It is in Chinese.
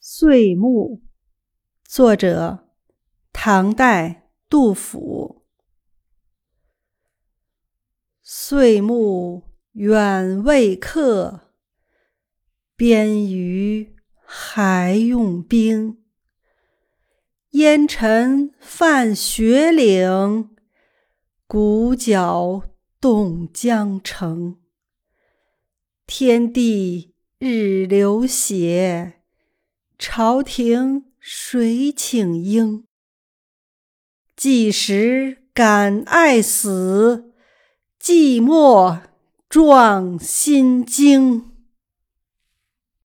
岁暮，作者唐代杜甫。岁暮远未客，边隅还用兵。烟尘泛雪岭，鼓角动江城。天地日流血。朝廷谁请缨？几时敢爱死，寂寞壮心惊。